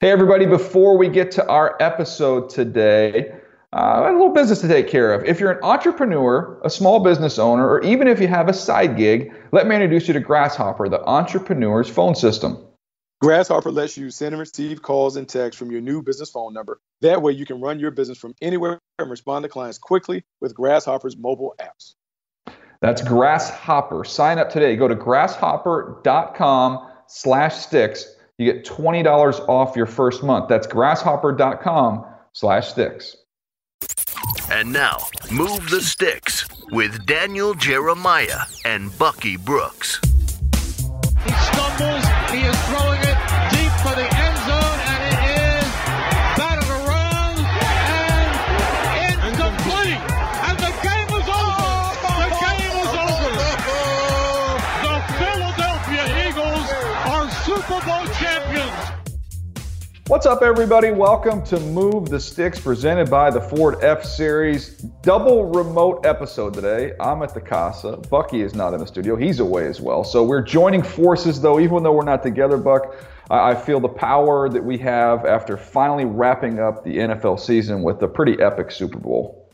Hey, everybody, before we get to our episode today, uh, a little business to take care of. If you're an entrepreneur, a small business owner, or even if you have a side gig, let me introduce you to Grasshopper, the entrepreneur's phone system. Grasshopper lets you send and receive calls and texts from your new business phone number. That way, you can run your business from anywhere and respond to clients quickly with Grasshopper's mobile apps. That's Grasshopper. Sign up today. Go to grasshopper.com slash sticks. You get $20 off your first month. That's grasshopper.com slash sticks. And now, Move the Sticks with Daniel Jeremiah and Bucky Brooks. What's up, everybody? Welcome to Move the Sticks, presented by the Ford F Series. Double remote episode today. I'm at the Casa. Bucky is not in the studio. He's away as well. So we're joining forces, though, even though we're not together, Buck. I feel the power that we have after finally wrapping up the NFL season with a pretty epic Super Bowl.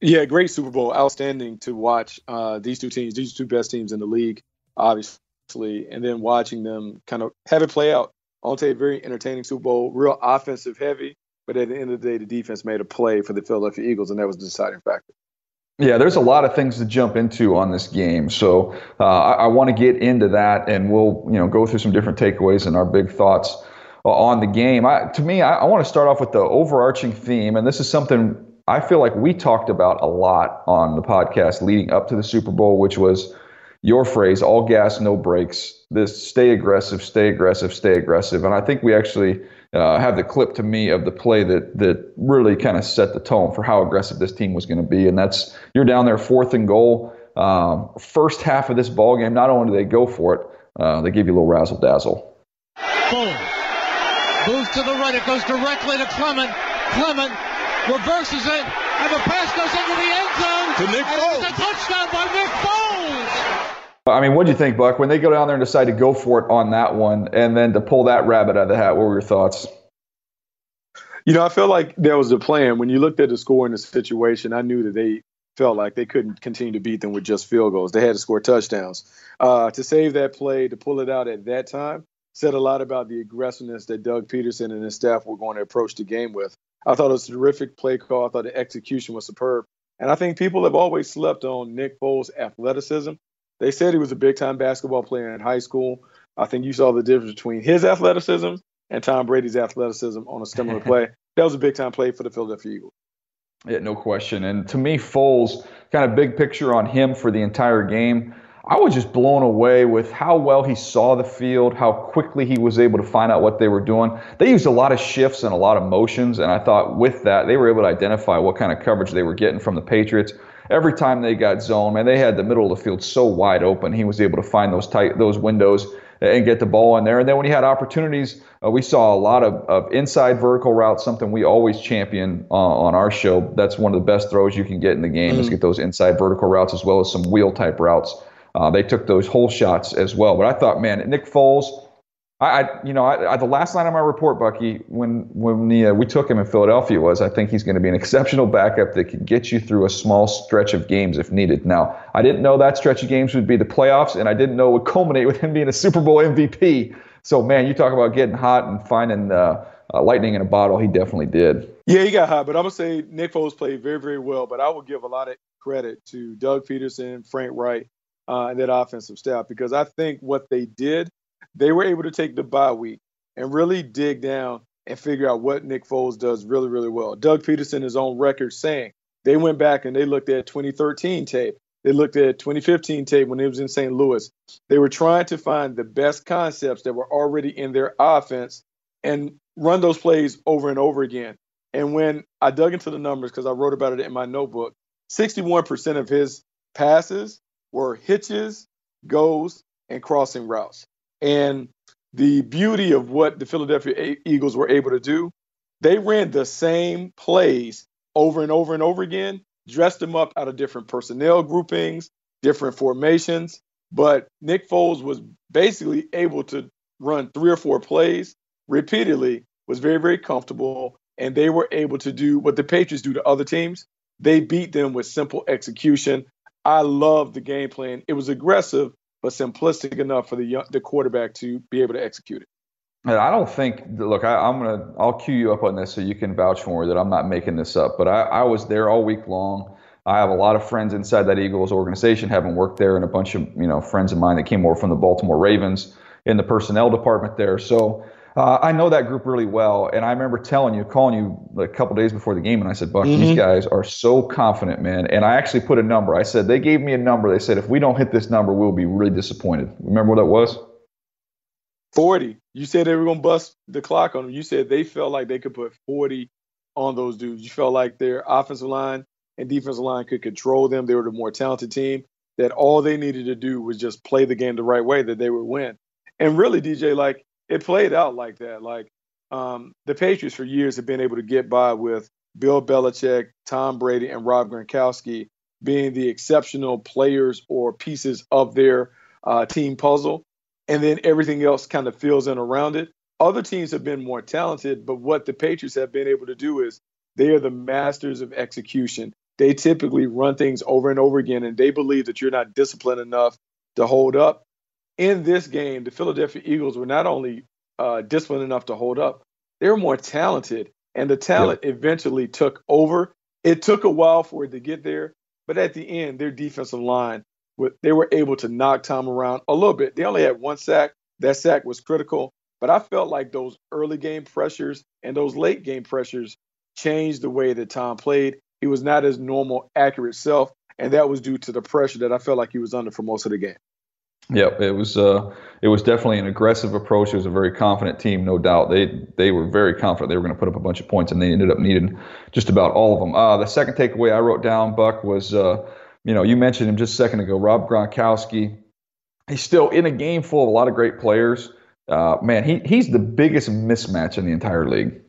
Yeah, great Super Bowl. Outstanding to watch uh, these two teams, these two best teams in the league, obviously, and then watching them kind of have it play out. I'll tell you, very entertaining Super Bowl, real offensive heavy, but at the end of the day, the defense made a play for the Philadelphia Eagles, and that was the deciding factor. Yeah, there's a lot of things to jump into on this game, so uh, I, I want to get into that, and we'll you know go through some different takeaways and our big thoughts uh, on the game. I, to me, I, I want to start off with the overarching theme, and this is something I feel like we talked about a lot on the podcast leading up to the Super Bowl, which was your phrase, all gas, no brakes. This stay aggressive, stay aggressive, stay aggressive. And I think we actually uh, have the clip to me of the play that that really kind of set the tone for how aggressive this team was going to be. And that's you're down there fourth and goal. Um, first half of this ball game, not only do they go for it, uh, they give you a little razzle dazzle. Boom. Moves to the right. It goes directly to Clement. Clement reverses it, and the pass goes into the end zone. To Nick and Foles. It's a touchdown by Nick Foles. I mean, what do you think, Buck? When they go down there and decide to go for it on that one, and then to pull that rabbit out of the hat, what were your thoughts? You know, I felt like there was a plan. When you looked at the score in the situation, I knew that they felt like they couldn't continue to beat them with just field goals. They had to score touchdowns. Uh, to save that play, to pull it out at that time, said a lot about the aggressiveness that Doug Pederson and his staff were going to approach the game with. I thought it was a terrific play call. I thought the execution was superb. And I think people have always slept on Nick Foles' athleticism. They said he was a big time basketball player in high school. I think you saw the difference between his athleticism and Tom Brady's athleticism on a similar play. That was a big time play for the Philadelphia Eagles. Yeah, no question. And to me, Foles, kind of big picture on him for the entire game. I was just blown away with how well he saw the field, how quickly he was able to find out what they were doing. They used a lot of shifts and a lot of motions, and I thought with that, they were able to identify what kind of coverage they were getting from the Patriots. Every time they got zone, man, they had the middle of the field so wide open. He was able to find those tight those windows and get the ball in there. And then when he had opportunities, uh, we saw a lot of, of inside vertical routes, something we always champion uh, on our show. That's one of the best throws you can get in the game is get those inside vertical routes as well as some wheel type routes. Uh, they took those whole shots as well. But I thought, man, Nick Foles, I, I you know, I, I, the last line of my report, Bucky, when when the, uh, we took him in Philadelphia was, I think he's going to be an exceptional backup that could get you through a small stretch of games if needed. Now, I didn't know that stretch of games would be the playoffs, and I didn't know it would culminate with him being a Super Bowl MVP. So, man, you talk about getting hot and finding uh, uh, lightning in a bottle. He definitely did. Yeah, he got hot, but I'm gonna say Nick Foles played very, very well. But I will give a lot of credit to Doug Pederson, Frank Reich, uh, and that offensive staff because I think what they did, they were able to take the bye week and really dig down and figure out what Nick Foles does really, really well. Doug Pederson is on record saying they went back and they looked at 2013 tape. They looked at 2015 tape when he was in St. Louis. They were trying to find the best concepts that were already in their offense and run those plays over and over again. And when I dug into the numbers, because I wrote about it in my notebook, 61% of his passes were hitches, goes, and crossing routes. And the beauty of what the Philadelphia Eagles were able to do, they ran the same plays over and over and over again, dressed them up out of different personnel groupings, different formations. But Nick Foles was basically able to run three or four plays repeatedly, was very, very comfortable, and they were able to do what the Patriots do to other teams. They beat them with simple execution. I love the game plan. It was aggressive, but simplistic enough for the the quarterback to be able to execute it. I don't think. Look, I, am gonna. I'll cue you up on this so you can vouch for me that I'm not making this up. But I, I was there all week long. I have a lot of friends inside that Eagles organization, having worked there, and a bunch of you know friends of mine that came over from the Baltimore Ravens in the personnel department there. So uh, I know that group really well, and I remember telling you, calling you a couple days before the game, and I said, "Buck, mm-hmm. these guys are so confident, man." And I actually put a number. I said they gave me a number. They said if we don't hit this number, we'll be really disappointed. Remember what that was? Forty. You said they were gonna bust the clock on them. You said they felt like they could put forty on those dudes. You felt like their offensive line and defensive line could control them. They were the more talented team. That all they needed to do was just play the game the right way. That they would win. And really, DJ, like it played out like that. Like um, the Patriots for years have been able to get by with Bill Belichick, Tom Brady, and Rob Gronkowski being the exceptional players or pieces of their uh, team puzzle, and then everything else kind of fills in around it. Other teams have been more talented, but what the Patriots have been able to do is they are the masters of execution. They typically run things over and over again, and they believe that you're not disciplined enough to hold up in this game, the Philadelphia Eagles were not only uh, disciplined enough to hold up, they were more talented, and the talent yep. eventually took over. It took a while for it to get there, but at the end, their defensive line, they were able to knock Tom around a little bit. They only had one sack. That sack was critical, but I felt like those early game pressures and those late game pressures changed the way that Tom played. He was not his normal accurate self, and that was due to the pressure that I felt like he was under for most of the game. Yep, it was uh, it was definitely an aggressive approach. It was a very confident team, no doubt. They they were very confident they were going to put up a bunch of points, and they ended up needing just about all of them. Uh, the second takeaway I wrote down, Buck, was uh, you know you mentioned him just a second ago, Rob Gronkowski. He's still in a game full of a lot of great players. Uh, man, he he's the biggest mismatch in the entire league.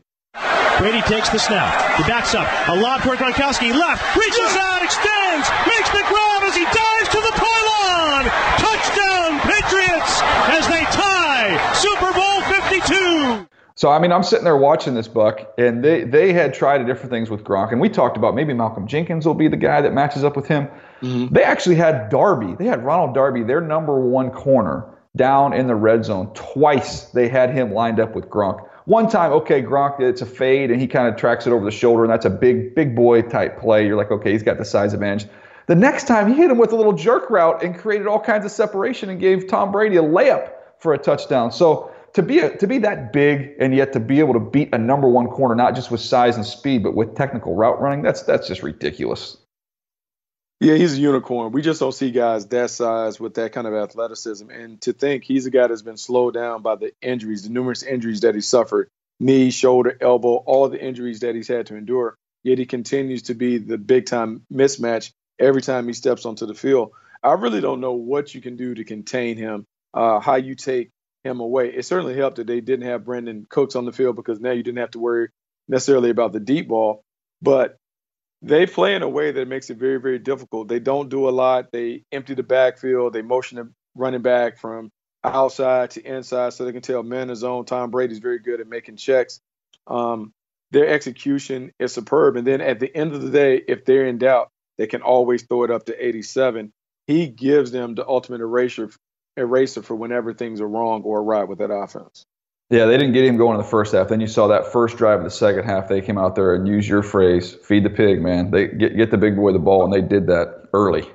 Brady takes the snap. He backs up. A lob toward Gronkowski. Left. Reaches out. Extends. Makes the grab as he dives to the pylon. Touchdown Patriots as they tie Super Bowl 52. So I mean, I'm sitting there watching this buck, and they they had tried different things with Gronk, and we talked about maybe Malcolm Jenkins will be the guy that matches up with him. Mm-hmm. They actually had Darby. They had Ronald Darby, their number one corner, down in the red zone twice. They had him lined up with Gronk. One time, okay, Gronk, it's a fade, and he kind of tracks it over the shoulder, and that's a big, big boy type play. You're like, okay, he's got the size advantage. The next time, he hit him with a little jerk route and created all kinds of separation and gave Tom Brady a layup for a touchdown. So to be a, to be that big and yet to be able to beat a number one corner, not just with size and speed, but with technical route running, that's that's just ridiculous. Yeah, he's a unicorn. We just don't see guys that size with that kind of athleticism. And to think he's a guy that's been slowed down by the injuries, the numerous injuries that he suffered knee, shoulder, elbow, all the injuries that he's had to endure. Yet he continues to be the big time mismatch every time he steps onto the field. I really don't know what you can do to contain him, uh, how you take him away. It certainly helped that they didn't have Brandin Cooks on the field because now you didn't have to worry necessarily about the deep ball. But they play in a way that makes it very, very difficult. They don't do a lot. They empty the backfield. They motion the running back from outside to inside so they can tell man in zone. Tom Brady's very good at making checks. Um, their execution is superb. And then at the end of the day, if they're in doubt, they can always throw it up to 87. He gives them the ultimate eraser, eraser for whenever things are wrong or right with that offense. Yeah, they didn't get him going in the first half. Then you saw that first drive of the second half. They came out there and use your phrase, feed the pig, man. They get get the big boy the ball, and they did that early.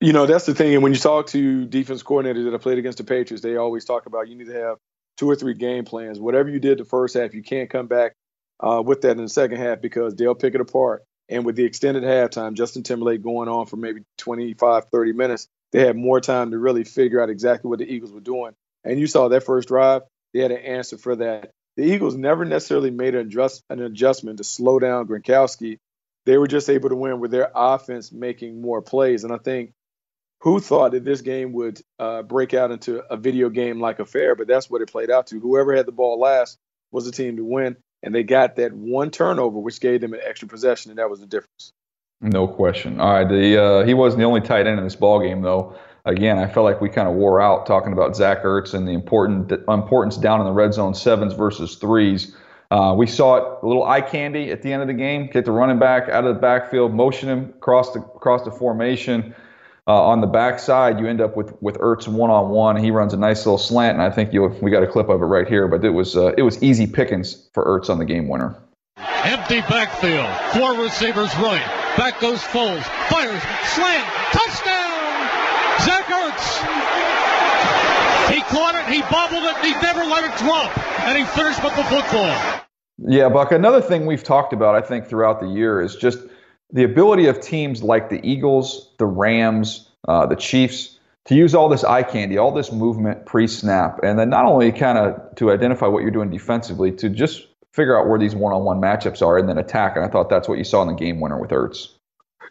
You know, that's the thing. And when you talk to defense coordinators that have played against the Patriots, they always talk about you need to have two or three game plans. Whatever you did the first half, you can't come back uh, with that in the second half because they'll pick it apart. And with the extended halftime, Justin Timberlake going on for maybe 25, 30 minutes, they had more time to really figure out exactly what the Eagles were doing and you saw that first drive, they had an answer for that. The Eagles never necessarily made an, adjust, an adjustment to slow down Gronkowski. They were just able to win with their offense making more plays. And I think who thought that this game would uh, break out into a video game like affair, but that's what it played out to. Whoever had the ball last was the team to win, and they got that one turnover, which gave them an extra possession, and that was the difference. No question. All right, the uh, he wasn't the only tight end in this ball game, though. Again, I felt like we kind of wore out talking about Zach Ertz and the important importance down in the red zone sevens versus threes. Uh, we saw it a little eye candy at the end of the game. Get the running back out of the backfield, motion him across the across the formation. Uh, on the backside, you end up with with Ertz one on one. He runs a nice little slant, and I think you we got a clip of it right here. But it was uh, it was easy pickings for Ertz on the game winner. Empty backfield, four receivers right. Back goes Foles, fires, slant, touchdown, Zach Ertz. He caught it, he bobbled it, he never let it drop, and he finished with the football. Yeah, Buck. Another thing we've talked about, I think, throughout the year is just the ability of teams like the Eagles, the Rams, uh, the Chiefs to use all this eye candy, all this movement pre-snap, and then not only kind of to identify what you're doing defensively, to just figure out where these one-on-one matchups are and then attack. And I thought that's what you saw in the game winner with Ertz.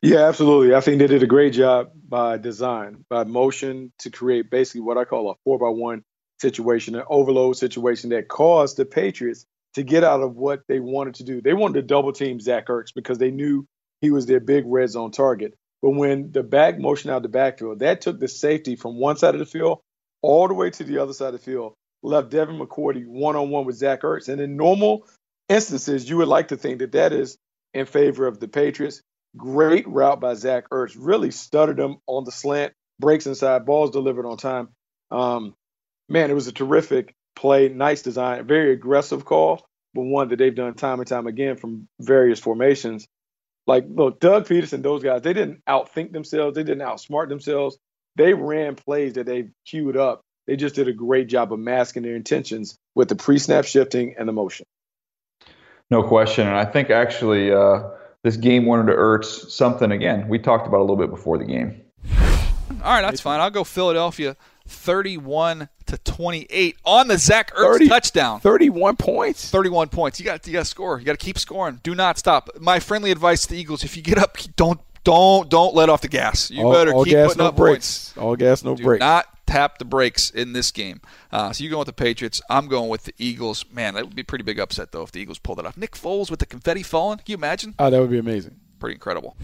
Yeah, absolutely. I think they did a great job by design, by motion to create basically what I call a four by one situation, an overload situation that caused the Patriots to get out of what they wanted to do. They wanted to double team Zach Ertz because they knew he was their big red zone target. But when the back motion out the backfield, that took the safety from one side of the field all the way to the other side of the field, left Devin McCourty one on one with Zach Ertz. And in normal instances, you would like to think that that is in favor of the Patriots. Great route by Zach Ertz, really stuttered him on the slant, breaks inside, balls delivered on time. Um, man, it was a terrific play, nice design, very aggressive call, but one that they've done time and time again from various formations. Like, look, Doug Pederson, those guys, they didn't outthink themselves. They didn't outsmart themselves. They ran plays that they queued up. They just did a great job of masking their intentions with the pre-snap shifting and the motion. No question. And I think actually uh, this game wanted to Ertz something again. We talked about a little bit before the game. All right, that's fine. I'll go Philadelphia 31 to 28 on the Zach Ertz 30, touchdown. 31 points. 31 points. You got you got to score. You got to keep scoring. Do not stop. My friendly advice to the Eagles: if you get up, don't don't don't let off the gas. You all, better all keep gas, putting no up breaks. points. All gas, no Do brakes. Not tap the brakes in this game. Uh, so you go with the Patriots. I'm going with the Eagles. Man, that would be a pretty big upset though if the Eagles pulled it off. Nick Foles with the confetti falling. Can you imagine? Oh, that would be amazing. Pretty incredible.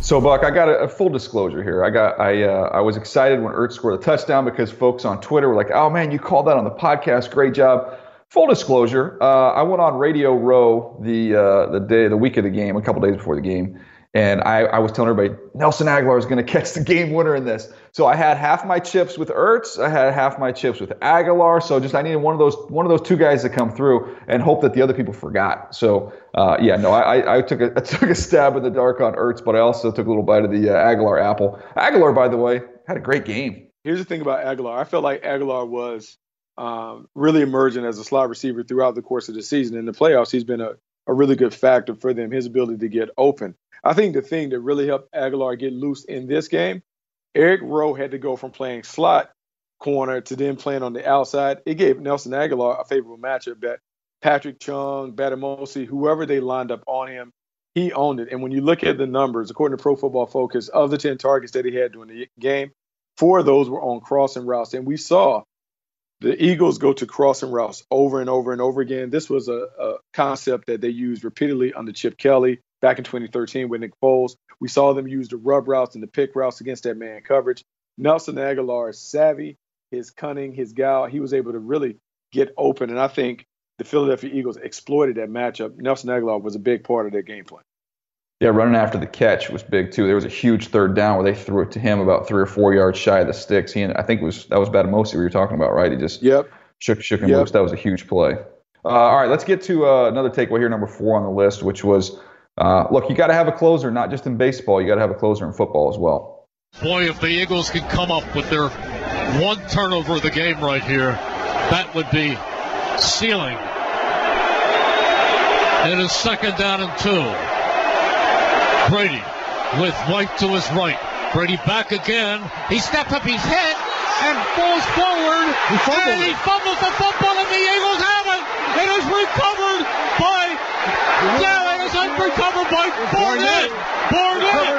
So Buck, I got a, a full disclosure here. I got I uh, I was excited when Ertz scored a touchdown because folks on Twitter were like, "Oh man, you called that on the podcast. Great job." Full disclosure, uh, I went on Radio Row the uh, the day the week of the game, a couple days before the game, and I, I was telling everybody Nelson Agholor is going to catch the game winner in this. So I had half my chips with Ertz, I had half my chips with Agholor. So just I needed one of those one of those two guys to come through and hope that the other people forgot. So uh, yeah, no, I, I took a I took a stab in the dark on Ertz, but I also took a little bite of the uh, Agholor apple. Agholor, by the way, had a great game. Here's the thing about Agholor. I felt like Agholor was um, really emerging as a slot receiver throughout the course of the season. In the playoffs, he's been a, a really good factor for them. His ability to get open. I think the thing that really helped Agholor get loose in this game, Eric Rowe had to go from playing slot corner to then playing on the outside. It gave Nelson Agholor a favorable matchup that Patrick Chung, Bademosi, whoever they lined up on him, he owned it. And when you look at the numbers, according to Pro Football Focus, of the 10 targets that he had during the game, four of those were on crossing routes. And we saw the Eagles go to crossing routes over and over and over again. This was a, a concept that they used repeatedly under Chip Kelly back in 2013 with Nick Foles. We saw them use the rub routes and the pick routes against that man coverage. Nelson Agholor is savvy, his cunning, his guile. He was able to really get open. And I think the Philadelphia Eagles exploited that matchup. Nelson Agholor was a big part of their game plan. Yeah, running after the catch was big too. There was a huge third down where they threw it to him about three or four yards shy of the sticks. He and I think it was that was Bademosi we were talking about, right? He just yep. shook shook him Yep. loose. That was a huge play. Uh, all right, let's get to uh, another takeaway here, number four on the list, which was uh, look, you got to have a closer, not just in baseball. You got to have a closer in football as well. Boy, if the Eagles can come up with their one turnover of the game right here, that would be sealing. It is second down and two. Brady with White to his right. Brady back again. He stepped up, his head and falls forward. He and he fumbles the football, and the Eagles have it. It is recovered by. Yeah, it is recovered by Barnett. Barnett.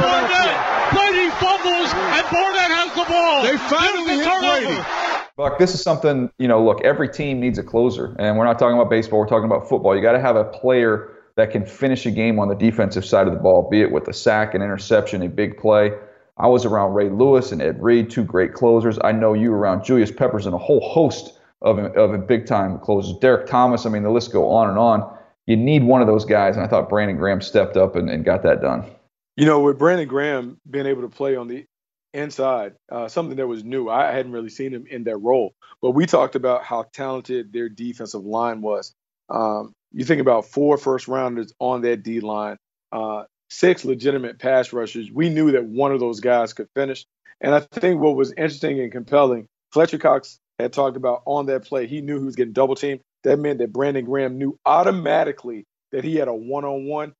Barnett. Brady fumbles, and Barnett has the ball. They finally hit Brady. Buck, this is something, you know, look, every team needs a closer. And we're not talking about baseball, we're talking about football. You got to have a player that can finish a game on the defensive side of the ball, be it with a sack, an interception, a big play. I was around Ray Lewis and Ed Reed, two great closers. I know you around Julius Peppers and a whole host of, of big time closers. Derrick Thomas, I mean, the list go on and on. You need one of those guys, and I thought Brandon Graham stepped up and, and got that done. You know, with Brandon Graham being able to play on the inside, uh, something that was new. I hadn't really seen him in that role, but we talked about how talented their defensive line was. Um, you think about four first rounders on that D line, uh, six legitimate pass rushers. We knew that one of those guys could finish. And I think what was interesting and compelling, Fletcher Cox had talked about on that play, he knew he was getting double teamed. That meant that Brandon Graham knew automatically that he had a one on one.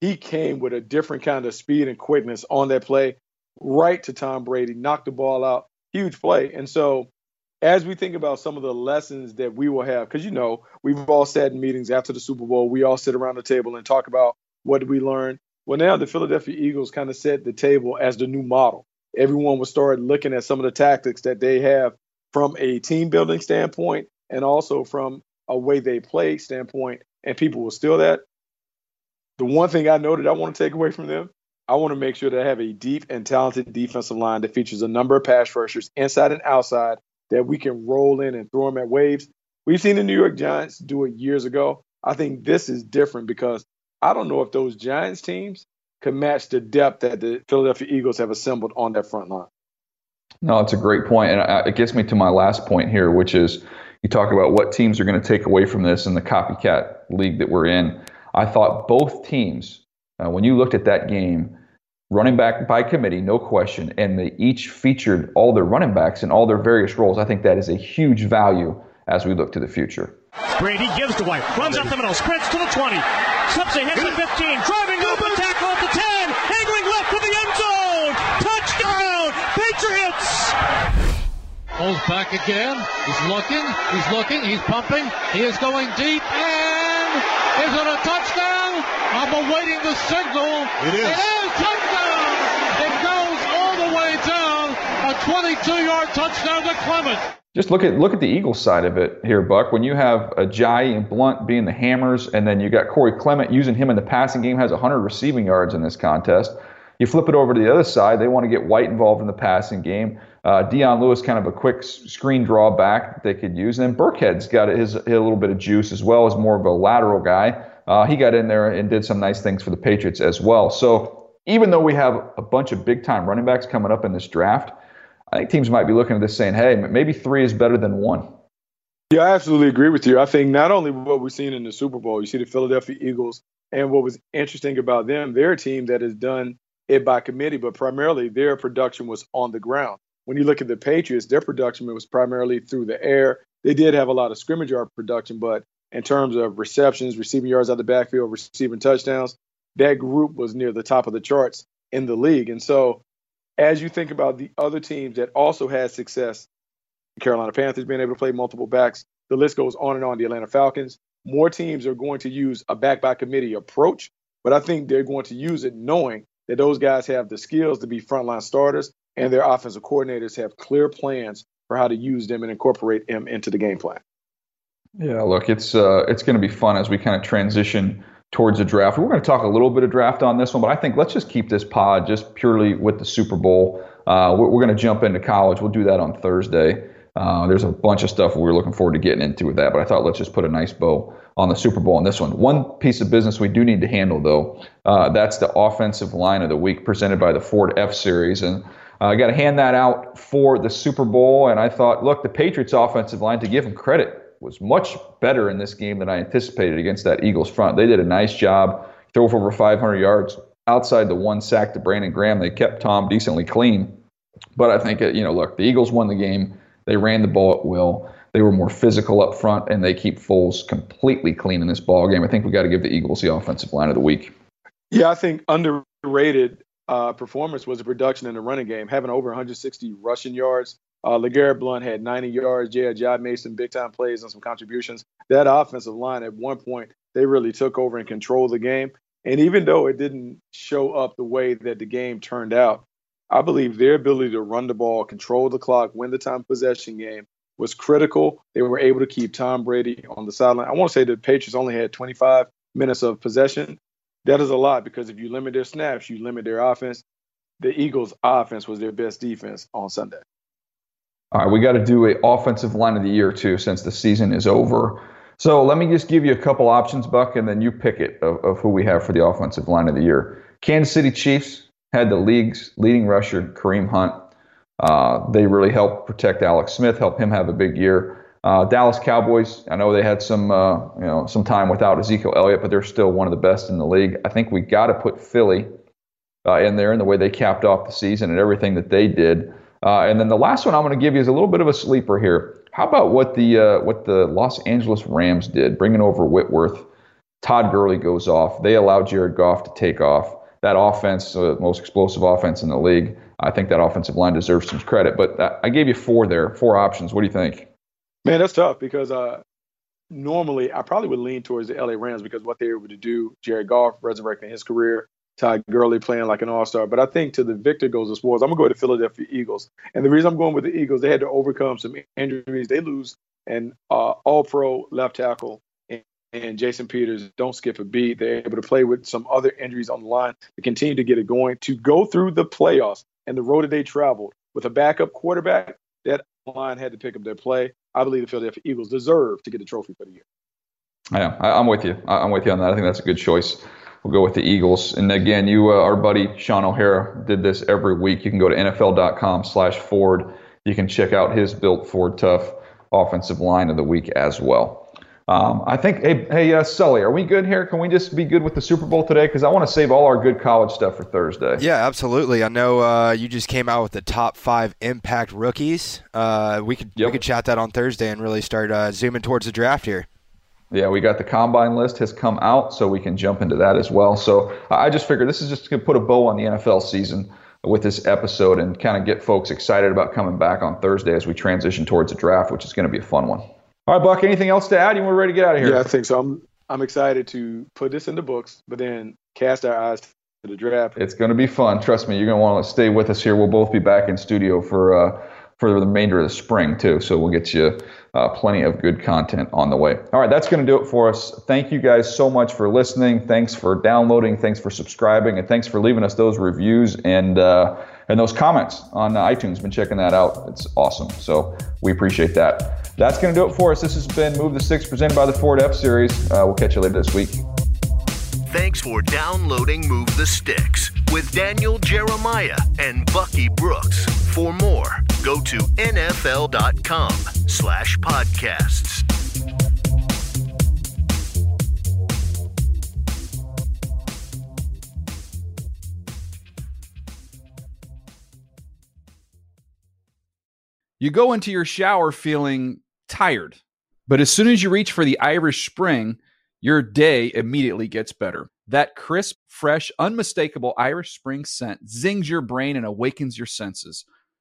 He came with a different kind of speed and quickness on that play, right to Tom Brady, knocked the ball out, huge play. And so as we think about some of the lessons that we will have, because you know, we've all sat in meetings after the Super Bowl, we all sit around the table and talk about what did we learn. Well, now the Philadelphia Eagles kind of set the table as the new model. Everyone will start looking at some of the tactics that they have from a team building standpoint and also from a way they play standpoint, and people will steal that. The one thing I noted I want to take away from them, I want to make sure they have a deep and talented defensive line that features a number of pass rushers inside and outside that we can roll in and throw them at waves. We've seen the New York Giants do it years ago. I think this is different because I don't know if those Giants teams can match the depth that the Philadelphia Eagles have assembled on that front line. No, it's a great point, and it gets me to my last point here, which is you talk about what teams are going to take away from this in the copycat league that we're in. I thought both teams, uh, when you looked at that game, running back by committee, no question, and they each featured all their running backs in all their various roles. I think that is a huge value as we look to the future. Brady gives to White, runs up the middle, sprints to the 20, slips ahead to the 15, driving up the tackle at the 10, angling left for the end zone, touchdown, Patriots! Pulls back again, he's looking, he's looking, he's pumping, he is going deep, and is it a touchdown? I'm awaiting the signal. It is. It is touchdown! It goes all the way down, a 22-yard touchdown to Clement. Just look at look at the Eagles side of it here, Buck. When you have Ajayi and Blunt being the hammers, and then you got Corey Clement using him in the passing game, has 100 receiving yards in this contest. You flip it over to the other side, they want to get White involved in the passing game. Uh, Lewis, kind of a quick screen draw back they could use. And then Burkhead's got his, his, a little bit of juice as well as more of a lateral guy. Uh, he got in there and did some nice things for the Patriots as well. So even though we have a bunch of big time running backs coming up in this draft, I think teams might be looking at this saying, hey, maybe three is better than one. Yeah, I absolutely agree with you. I think not only what we've seen in the Super Bowl, you see the Philadelphia Eagles, and what was interesting about them, they're a team that has done it by committee, but primarily their production was on the ground. When you look at the Patriots, their production was primarily through the air. They did have a lot of scrimmage yard production, but in terms of receptions, receiving yards out of the backfield, receiving touchdowns, that group was near the top of the charts in the league. And so as you think about the other teams that also had success, the Carolina Panthers being able to play multiple backs, the list goes on and on. The Atlanta Falcons, more teams are going to use a back by committee approach, but I think they're going to use it knowing that those guys have the skills to be frontline starters and their offensive coordinators have clear plans for how to use them and incorporate them into the game plan. Yeah, look, it's uh, it's going to be fun as we kind of transition towards the draft. We're going to talk a little bit of draft on this one, but I think let's just keep this pod just purely with the Super Bowl. Uh, we're, going to jump into college. We'll do that on Thursday. Uh, there's a bunch of stuff we're looking forward to getting into with that, but I thought let's just put a nice bow on the Super Bowl on this one. One piece of business we do need to handle, though, uh, that's the offensive line of the week presented by the Ford F Series. And uh, I got to hand that out for the Super Bowl. And I thought, look, the Patriots' offensive line, to give them credit, was much better in this game than I anticipated against that Eagles front. They did a nice job, throw for over 500 yards outside the one sack to Brandon Graham. They kept Tom decently clean. But I think, you know, look, the Eagles won the game. They ran the ball at will. They were more physical up front, and they keep Foles completely clean in this ball game. I think we got to give the Eagles the offensive line of the week. Yeah, I think underrated uh, performance was the production in the running game, having over 160 rushing yards Uh, LeGarrette Blunt had 90 yards. Yeah, Job made some big time plays and some contributions. That offensive line at one point, they really took over and controlled the game. And even though it didn't show up the way that the game turned out, I believe their ability to run the ball, control the clock, win the time possession game was critical. They were able to keep Tom Brady on the sideline. I want to say the Patriots only had 25 minutes of possession. That is a lot because if you limit their snaps, you limit their offense. The Eagles' offense was their best defense on Sunday. All right, we got to do a offensive line of the year too, since the season is over. So let me just give you a couple options, Buck, and then you pick it of, of who we have for the offensive line of the year. Kansas City Chiefs had the league's leading rusher, Kareem Hunt. Uh, they really helped protect Alex Smith, help him have a big year. Uh, Dallas Cowboys, I know they had some, uh, you know, some time without Ezekiel Elliott, but they're still one of the best in the league. I think we got to put Philly uh, in there in the way they capped off the season and everything that they did. Uh, and then the last one I'm going to give you is a little bit of a sleeper here. How about what the uh, what the Los Angeles Rams did, bringing over Whitworth? Todd Gurley goes off. They allowed Jared Goff to take off. That offense, uh, most explosive offense in the league. I think that offensive line deserves some credit. But I gave you four there, four options. What do you think? Man, that's tough because uh, normally I probably would lean towards the LA Rams because what they were able to do, Jared Goff resurrecting his career, Todd Gurley playing like an all star. But I think to the victor goes the sports. I'm going to go with the Philadelphia Eagles. And the reason I'm going with the Eagles, they had to overcome some injuries. They lose an uh, all pro left tackle and, and Jason Peters don't skip a beat. They're able to play with some other injuries on the line to continue to get it going, to go through the playoffs and the road that they traveled with a backup quarterback. That line had to pick up their play. I believe the Philadelphia Eagles deserve to get the trophy for the year. Yeah, I, am with you. I'm with you on that. I think that's a good choice. We'll go with the Eagles. And again, you, uh, our buddy Shaun O'Hara, did this every week. You can go to NFL.com/Ford. You can check out his built Ford Tough offensive line of the week as well. Um, I think, hey, hey uh, Sully, are we good here? Can we just be good with the Super Bowl today? Because I want to save all our good college stuff for Thursday. Yeah, absolutely. I know uh, you just came out with the top five impact rookies. Uh, we could yep. we could chat that on Thursday and really start uh, zooming towards the draft here. Yeah, we got the combine list has come out, so we can jump into that as well. So I just figured this is just going to put a bow on the NFL season with this episode and kind of get folks excited about coming back on Thursday as we transition towards the draft, which is going to be a fun one. All right, Buck. Anything else to add? You want ready to get out of here? Yeah, I think so. I'm I'm excited to put this in the books, but then cast our eyes to the draft. It's going to be fun. Trust me. You're going to want to stay with us here. We'll both be back in studio for uh, for the remainder of the spring too. So we'll get you uh, plenty of good content on the way. All right, that's going to do it for us. Thank you guys so much for listening. Thanks for downloading. Thanks for subscribing, and thanks for leaving us those reviews and uh, and those comments on iTunes. Been checking that out. It's awesome. So we appreciate that. That's going to do it for us. This has been Move the Sticks presented by the Ford F Series. Uh, we'll catch you later this week. Thanks for downloading Move the Sticks with Daniel Jeremiah and Bucky Brooks. For more, go to nfl.com slash podcasts. You go into your shower feeling tired. But as soon as you reach for the Irish Spring, your day immediately gets better. That crisp, fresh, unmistakable Irish Spring scent zings your brain and awakens your senses.